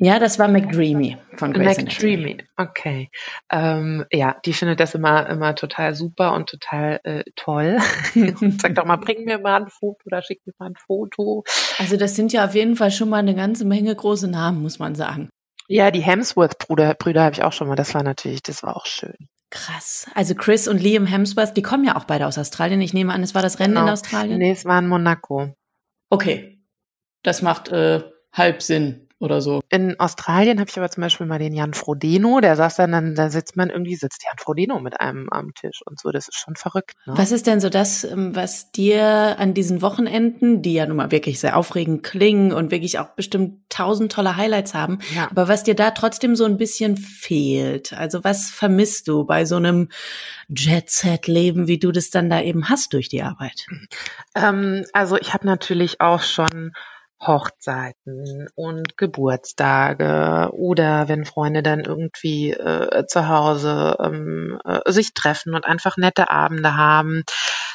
Speaker 2: Ja, das war McDreamy von Grey's McDreamy,
Speaker 1: okay. Ähm, ja, die findet das immer immer total super und total äh, toll. Sag doch mal, bring mir mal ein Foto oder schick mir mal ein Foto.
Speaker 2: Also das sind ja auf jeden Fall schon mal eine ganze Menge große Namen, muss man sagen.
Speaker 1: Ja, die Hemsworth-Brüder Brüder habe ich auch schon mal. Das war natürlich, das war auch schön.
Speaker 2: Krass. Also Chris und Liam Hemsworth, die kommen ja auch beide aus Australien. Ich nehme an, es war das Rennen genau. in Australien.
Speaker 1: Nee, es war in Monaco.
Speaker 2: Okay, das macht äh, halb Sinn oder so.
Speaker 1: In Australien habe ich aber zum Beispiel mal den Jan Frodeno, der saß dann, dann da sitzt man irgendwie, sitzt Jan Frodeno mit einem am Tisch und so, das ist schon verrückt. Ne?
Speaker 2: Was ist denn so das, ähm, was dir an diesen Wochenenden, die ja nun mal wirklich sehr aufregend klingen und wirklich auch bestimmt tausend tolle Highlights haben, ja. aber was dir da trotzdem so ein bisschen fehlt? Also was vermisst du bei so einem Jet-Set-Leben, wie du das dann da eben hast durch die Arbeit?
Speaker 1: Ähm, also ich habe natürlich auch schon Hochzeiten und Geburtstage oder wenn Freunde dann irgendwie äh, zu Hause ähm, äh, sich treffen und einfach nette Abende haben,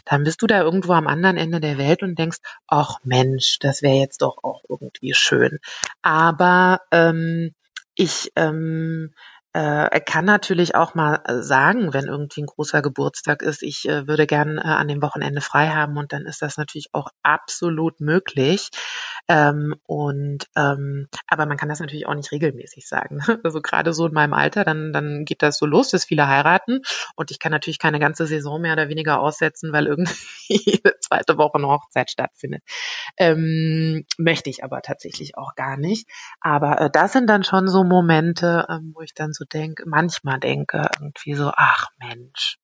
Speaker 1: dann bist du da irgendwo am anderen Ende der Welt und denkst, ach Mensch, das wäre jetzt doch auch irgendwie schön. Aber ähm, ich ähm, äh, kann natürlich auch mal äh, sagen, wenn irgendwie ein großer Geburtstag ist, ich äh, würde gern äh, an dem Wochenende frei haben und dann ist das natürlich auch absolut möglich. Ähm, und ähm, aber man kann das natürlich auch nicht regelmäßig sagen. Also gerade so in meinem Alter, dann dann geht das so los, dass viele heiraten und ich kann natürlich keine ganze Saison mehr oder weniger aussetzen, weil irgendwie jede zweite Woche eine Hochzeit stattfindet. Ähm, möchte ich aber tatsächlich auch gar nicht. Aber äh, das sind dann schon so Momente, ähm, wo ich dann so denke, manchmal denke irgendwie so, ach Mensch,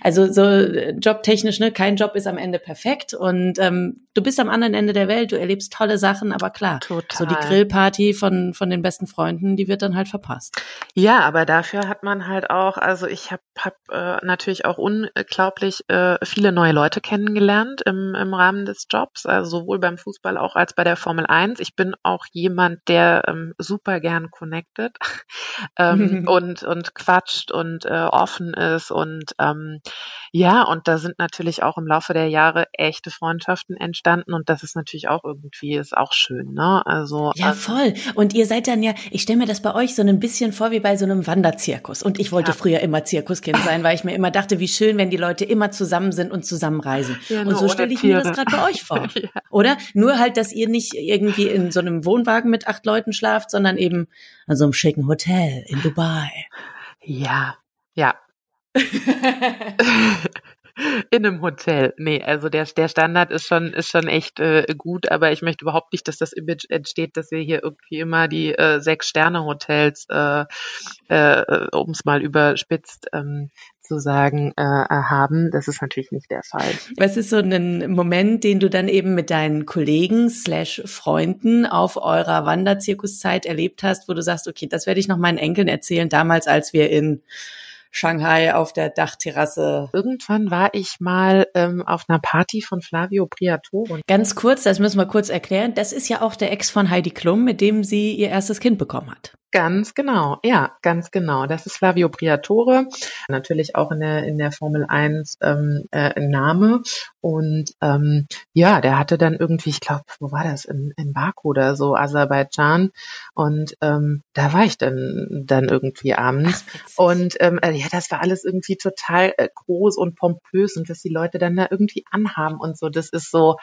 Speaker 2: also so äh, jobtechnisch, ne, kein Job ist am Ende perfekt und ähm, du bist am anderen Ende der Welt, du erlebst tolle Sachen, aber klar, Total. so die Grillparty von von den besten Freunden, die wird dann halt verpasst.
Speaker 1: Ja, aber dafür hat man halt auch, also ich habe hab, äh, natürlich auch unglaublich äh, viele neue Leute kennengelernt im, im Rahmen des Jobs, also sowohl beim Fußball auch als bei der Formel 1. Ich bin auch jemand, der ähm, super gern connected ähm, und und quatscht und äh, offen ist und ähm, ähm, ja, und da sind natürlich auch im Laufe der Jahre echte Freundschaften entstanden und das ist natürlich auch irgendwie, ist auch schön, ne? Also.
Speaker 2: Ja, ähm, voll. Und ihr seid dann ja, ich stelle mir das bei euch so ein bisschen vor wie bei so einem Wanderzirkus. Und ich wollte ja. früher immer Zirkuskind sein, weil ich mir immer dachte, wie schön, wenn die Leute immer zusammen sind und zusammenreisen. Ja, und so stelle ich Tiere. mir das gerade bei euch vor. ja. Oder? Nur halt, dass ihr nicht irgendwie in so einem Wohnwagen mit acht Leuten schlaft, sondern eben an so einem schicken Hotel in Dubai.
Speaker 1: Ja, ja, In einem Hotel. Nee, also der, der Standard ist schon, ist schon echt äh, gut, aber ich möchte überhaupt nicht, dass das Image entsteht, dass wir hier irgendwie immer die äh, Sechs-Sterne-Hotels, äh, äh, um es mal überspitzt ähm, zu sagen, äh, haben. Das ist natürlich nicht der Fall.
Speaker 2: Was ist so ein Moment, den du dann eben mit deinen Kollegen slash Freunden auf eurer Wanderzirkuszeit erlebt hast, wo du sagst, okay, das werde ich noch meinen Enkeln erzählen, damals, als wir in Shanghai auf der Dachterrasse.
Speaker 1: Irgendwann war ich mal ähm, auf einer Party von Flavio Briatore.
Speaker 2: Ganz kurz, das müssen wir kurz erklären. Das ist ja auch der Ex von Heidi Klum, mit dem sie ihr erstes Kind bekommen hat.
Speaker 1: Ganz genau, ja, ganz genau. Das ist Flavio Briatore, natürlich auch in der, in der Formel 1 ähm, äh, Name. Und ähm, ja, der hatte dann irgendwie, ich glaube, wo war das? In, in Baku oder so, Aserbaidschan. Und ähm, da war ich dann, dann irgendwie abends. Ach, und ähm, äh, ja, das war alles irgendwie total äh, groß und pompös und was die Leute dann da irgendwie anhaben und so. Das ist so,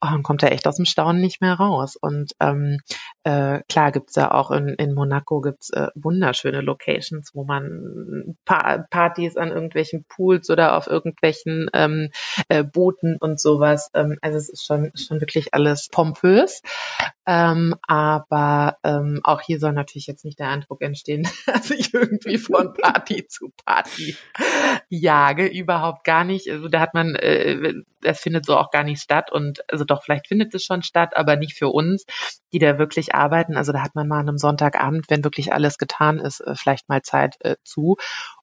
Speaker 1: oh, dann kommt er echt aus dem Staunen nicht mehr raus. Und ähm, äh, klar gibt's ja auch in, in Monaco gibt's äh, wunderschöne Locations, wo man pa Partys an irgendwelchen Pools oder auf irgendwelchen ähm, äh, Booten und sowas. Ähm, also es ist schon, schon wirklich alles pompös. Ähm, aber ähm, auch hier soll natürlich jetzt nicht der Eindruck entstehen, dass ich irgendwie von Party zu Party jage. Überhaupt gar nicht. Also da hat man, äh, das findet so auch gar nicht statt. Und also doch, vielleicht findet es schon statt, aber nicht für uns, die da wirklich arbeiten. Also da hat man mal an einem Sonntagabend, wenn wirklich alles getan ist, äh, vielleicht mal Zeit äh, zu.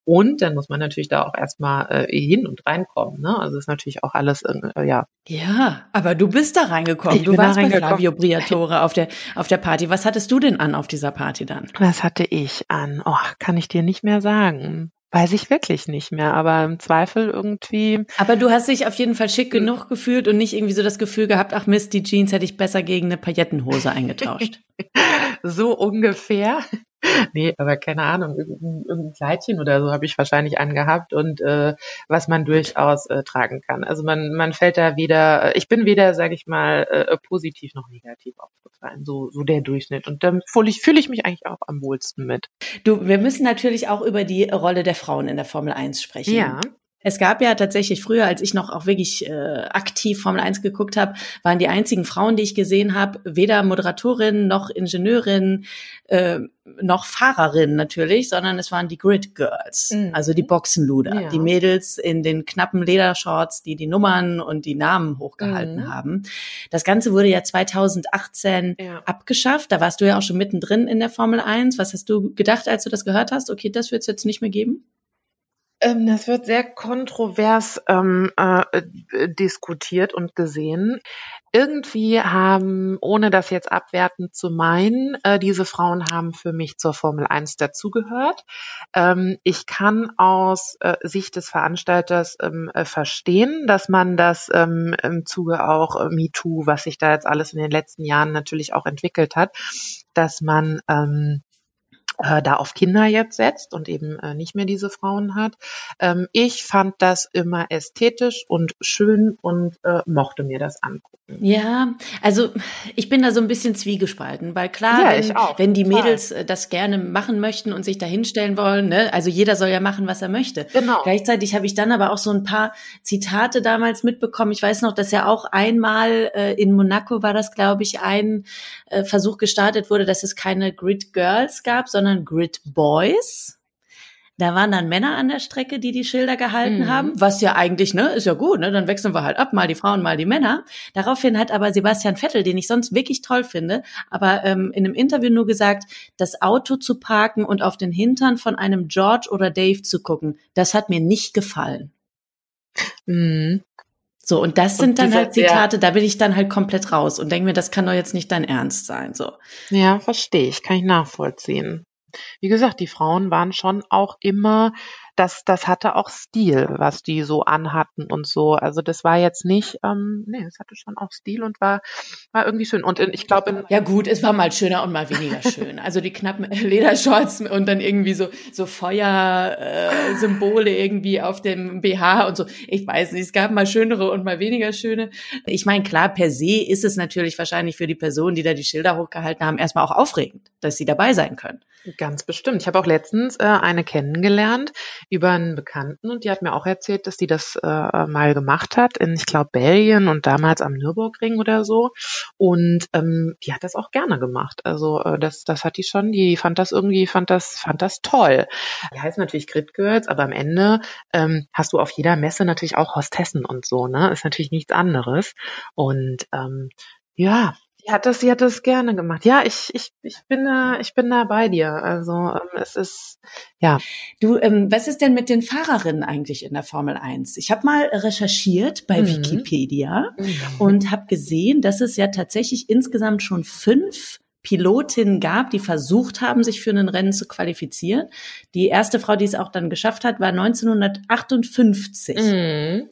Speaker 1: Und dann muss man natürlich da auch erstmal äh, hin und reinkommen. Ne? Also ist natürlich auch alles, äh, ja.
Speaker 2: Ja, aber du bist da reingekommen. Ich du warst bei Flavio Briatore auf der, auf der Party. Was hattest du denn an auf dieser Party dann?
Speaker 1: Was hatte ich an? Oh, kann ich dir nicht mehr sagen. Weiß ich wirklich nicht mehr, aber im Zweifel irgendwie.
Speaker 2: Aber du hast dich auf jeden Fall schick genug gefühlt und nicht irgendwie so das Gefühl gehabt, ach Mist, die Jeans hätte ich besser gegen eine Paillettenhose eingetauscht.
Speaker 1: so ungefähr. Nee, aber keine Ahnung, irgendein, irgendein Kleidchen oder so habe ich wahrscheinlich angehabt und äh, was man durchaus äh, tragen kann. Also man, man fällt da weder, äh, ich bin weder, sage ich mal, äh, positiv noch negativ aufgefallen, so, so der Durchschnitt. Und dann fühle ich, fühl ich mich eigentlich auch am wohlsten mit.
Speaker 2: Du, wir müssen natürlich auch über die Rolle der Frauen in der Formel 1 sprechen.
Speaker 1: Ja.
Speaker 2: Es gab ja tatsächlich früher, als ich noch auch wirklich äh, aktiv Formel 1 geguckt habe, waren die einzigen Frauen, die ich gesehen habe, weder Moderatorin noch Ingenieurin äh, noch Fahrerin natürlich, sondern es waren die Grid Girls, mhm. also die Boxenluder, ja. die Mädels in den knappen Ledershorts, die die Nummern und die Namen hochgehalten mhm. haben. Das Ganze wurde ja 2018 ja. abgeschafft. Da warst du ja auch schon mittendrin in der Formel 1. Was hast du gedacht, als du das gehört hast? Okay, das wird es jetzt nicht mehr geben?
Speaker 1: Ähm, das wird sehr kontrovers ähm, äh, diskutiert und gesehen. Irgendwie haben, ohne das jetzt abwertend zu meinen, äh, diese Frauen haben für mich zur Formel 1 dazugehört. Ähm, ich kann aus äh, Sicht des Veranstalters ähm, äh, verstehen, dass man das ähm, im Zuge auch äh, MeToo, was sich da jetzt alles in den letzten Jahren natürlich auch entwickelt hat, dass man ähm, äh, da auf Kinder jetzt setzt und eben äh, nicht mehr diese Frauen hat. Ähm, ich fand das immer ästhetisch und schön und äh, mochte mir das angucken.
Speaker 2: Ja, also ich bin da so ein bisschen zwiegespalten, weil klar, ja, wenn, wenn die Mädels Klar. Äh, das gerne machen möchten und sich da hinstellen wollen, ne, also jeder soll ja machen, was er möchte. Genau. Gleichzeitig habe ich dann aber auch so ein paar Zitate damals mitbekommen. Ich weiß noch, dass ja auch einmal äh, in Monaco war das, glaube ich, ein äh, Versuch gestartet wurde, dass es keine Grid Girls gab, sondern sondern Grid Boys. Da waren dann Männer an der Strecke, die die Schilder gehalten mhm. haben, was ja eigentlich, ne, ist ja gut, ne, dann wechseln wir halt ab, mal die Frauen, mal die Männer. Daraufhin hat aber Sebastian Vettel, den ich sonst wirklich toll finde, aber ähm, in einem Interview nur gesagt, das Auto zu parken und auf den Hintern von einem George oder Dave zu gucken, das hat mir nicht gefallen. Mhm. So, und das sind und dann halt Zitate, ja. da bin ich dann halt komplett raus und denke mir, das kann doch jetzt nicht dein Ernst sein. So.
Speaker 1: Ja, verstehe ich, kann ich nachvollziehen. Wie gesagt, die Frauen waren schon auch immer das, das hatte auch Stil, was die so anhatten und so. Also das war jetzt nicht, ähm, nee, es hatte schon auch Stil und war, war irgendwie schön. Und in, ich glaube,
Speaker 2: ja gut, es war mal schöner und mal weniger schön. Also die knappen Ledershorts und dann irgendwie so so Feuersymbole äh, irgendwie auf dem BH und so. Ich weiß nicht, es gab mal schönere und mal weniger schöne. Ich meine, klar, per se ist es natürlich wahrscheinlich für die Personen, die da die Schilder hochgehalten haben, erstmal auch aufregend, dass sie dabei sein können.
Speaker 1: Ganz bestimmt. Ich habe auch letztens äh, eine kennengelernt, über einen Bekannten und die hat mir auch erzählt, dass die das äh, mal gemacht hat in, ich glaube, Belgien und damals am Nürburgring oder so. Und ähm, die hat das auch gerne gemacht. Also äh, das, das hat die schon, die fand das irgendwie, fand das, fand das toll. Die heißt natürlich Grid Girls, aber am Ende ähm, hast du auf jeder Messe natürlich auch Hostessen und so, ne? Ist natürlich nichts anderes. Und ähm, ja, Sie hat das, sie hat das gerne gemacht. Ja, ich, ich, ich bin da, ich bin da bei dir. Also ähm, es ist, ja.
Speaker 2: Du, ähm, was ist denn mit den Fahrerinnen eigentlich in der Formel 1? Ich habe mal recherchiert bei mhm. Wikipedia mhm. und habe gesehen, dass es ja tatsächlich insgesamt schon fünf Pilotinnen gab, die versucht haben, sich für ein Rennen zu qualifizieren. Die erste Frau, die es auch dann geschafft hat, war 1958. Mhm.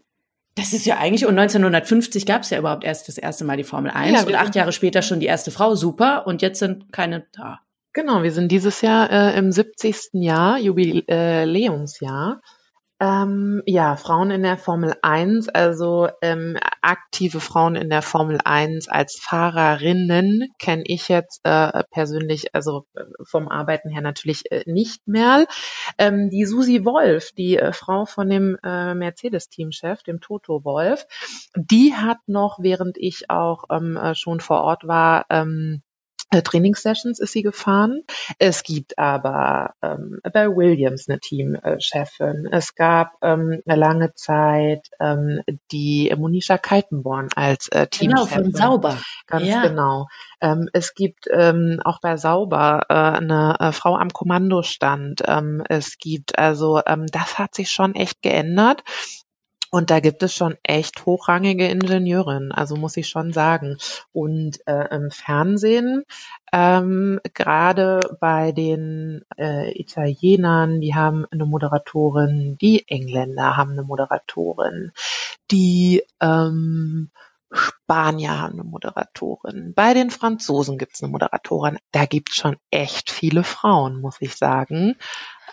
Speaker 2: Das ist ja eigentlich, und 1950 gab es ja überhaupt erst das erste Mal die Formel 1 ja, und acht Jahre später schon die erste Frau, super, und jetzt sind keine da.
Speaker 1: Genau, wir sind dieses Jahr äh, im 70. Jahr, Jubiläumsjahr. Ähm, ja, Frauen in der Formel 1, also ähm, aktive Frauen in der Formel 1 als Fahrerinnen kenne ich jetzt äh, persönlich, also vom Arbeiten her natürlich äh, nicht mehr. Ähm, die Susi Wolf, die äh, Frau von dem äh, Mercedes-Teamchef, dem Toto Wolf, die hat noch, während ich auch ähm, äh, schon vor Ort war, ähm, äh, Trainingssessions ist sie gefahren. Es gibt aber ähm, bei Williams eine Teamchefin. Es gab ähm, eine lange Zeit ähm, die Monisha Kaltenborn als äh, Teamchefin.
Speaker 2: Genau, von Sauber.
Speaker 1: Ganz ja. genau. Ähm, es gibt ähm, auch bei Sauber äh, eine äh, Frau am Kommandostand. Ähm, es gibt also, ähm, das hat sich schon echt geändert. Und da gibt es schon echt hochrangige Ingenieurinnen, also muss ich schon sagen. Und äh, im Fernsehen, ähm, gerade bei den äh, Italienern, die haben eine Moderatorin, die Engländer haben eine Moderatorin, die ähm, Spanier haben eine Moderatorin. Bei den Franzosen gibt es eine Moderatorin. Da gibt es schon echt viele Frauen, muss ich sagen.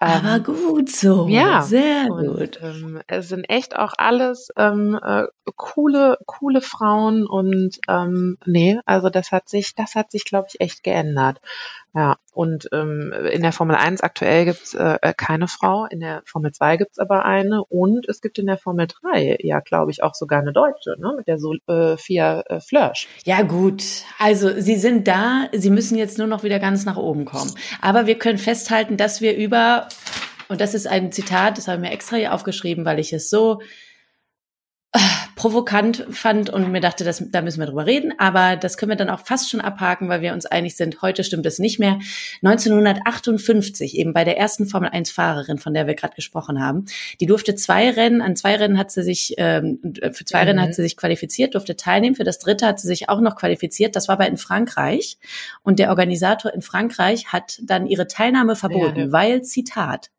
Speaker 2: Aber ähm, gut so. Ja, sehr und, gut.
Speaker 1: Ähm, es sind echt auch alles ähm, äh, coole, coole Frauen und ähm, nee, also das hat sich, das hat sich, glaube ich, echt geändert. Ja, und ähm, in der Formel 1 aktuell gibt's äh, äh, keine Frau, in der Formel 2 gibt's aber eine und es gibt in der Formel 3 ja, glaube ich, auch sogar eine Deutsche, ne, mit der Sophia äh, Flörsch.
Speaker 2: Ja gut, also sie sind da, sie müssen jetzt nur noch wieder ganz nach oben kommen. Aber wir können festhalten, dass wir über, und das ist ein Zitat, das habe ich mir extra hier aufgeschrieben, weil ich es so provokant fand und mir dachte, das, da müssen wir drüber reden. Aber das können wir dann auch fast schon abhaken, weil wir uns einig sind, heute stimmt es nicht mehr. 1958, eben bei der ersten Formel 1 Fahrerin, von der wir gerade gesprochen haben, die durfte zwei Rennen, an zwei Rennen hat sie sich, ähm, für zwei mhm. Rennen hat sie sich qualifiziert, durfte teilnehmen. Für das dritte hat sie sich auch noch qualifiziert. Das war aber in Frankreich. Und der Organisator in Frankreich hat dann ihre Teilnahme verboten, ja, weil, Zitat,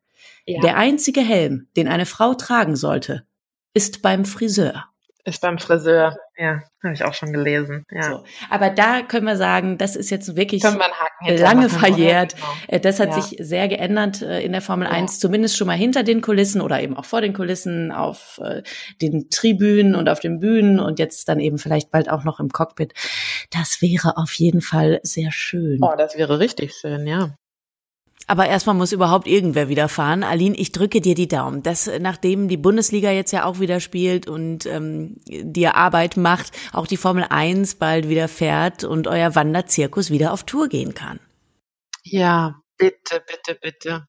Speaker 2: ja. der einzige Helm, den eine Frau tragen sollte, ist beim Friseur.
Speaker 1: Ist beim Friseur, ja, habe ich auch schon gelesen. Ja. So.
Speaker 2: Aber da können wir sagen, das ist jetzt wirklich lange verjährt. Genau. Äh, das hat ja. sich sehr geändert äh, in der Formel ja. 1, zumindest schon mal hinter den Kulissen oder eben auch vor den Kulissen, auf äh, den Tribünen und auf den Bühnen und jetzt dann eben vielleicht bald auch noch im Cockpit. Das wäre auf jeden Fall sehr schön.
Speaker 1: Oh, das wäre richtig schön, ja.
Speaker 2: Aber erstmal muss überhaupt irgendwer wieder fahren. Aline, ich drücke dir die Daumen, dass nachdem die Bundesliga jetzt ja auch wieder spielt und ähm, dir Arbeit macht, auch die Formel 1 bald wieder fährt und euer Wanderzirkus wieder auf Tour gehen kann.
Speaker 1: Ja, bitte, bitte, bitte.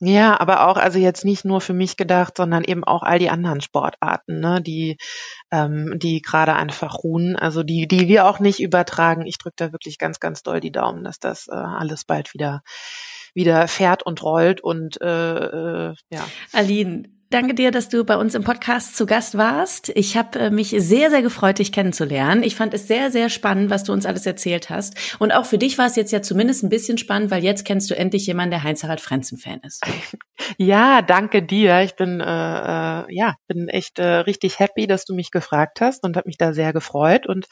Speaker 1: Ja, aber auch, also jetzt nicht nur für mich gedacht, sondern eben auch all die anderen Sportarten, ne, die, ähm, die gerade einfach ruhen, also die, die wir auch nicht übertragen. Ich drücke da wirklich ganz, ganz doll die Daumen, dass das äh, alles bald wieder wieder fährt und rollt und äh, äh, ja.
Speaker 2: Aline, danke dir, dass du bei uns im Podcast zu Gast warst. Ich habe äh, mich sehr, sehr gefreut, dich kennenzulernen. Ich fand es sehr, sehr spannend, was du uns alles erzählt hast. Und auch für dich war es jetzt ja zumindest ein bisschen spannend, weil jetzt kennst du endlich jemanden, der Heinz-Harald Frenzen-Fan ist.
Speaker 1: Ja, danke dir. Ich bin äh, äh, ja bin echt äh, richtig happy, dass du mich gefragt hast und habe mich da sehr gefreut und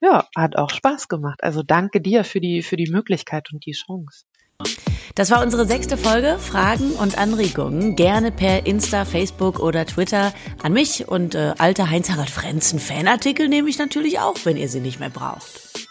Speaker 1: ja, hat auch Spaß gemacht. Also danke dir für die für die Möglichkeit und die Chance.
Speaker 2: Das war unsere sechste Folge. Fragen und Anregungen gerne per Insta, Facebook oder Twitter an mich und äh, alte Heinz-Harald Frenzen Fanartikel nehme ich natürlich auch, wenn ihr sie nicht mehr braucht.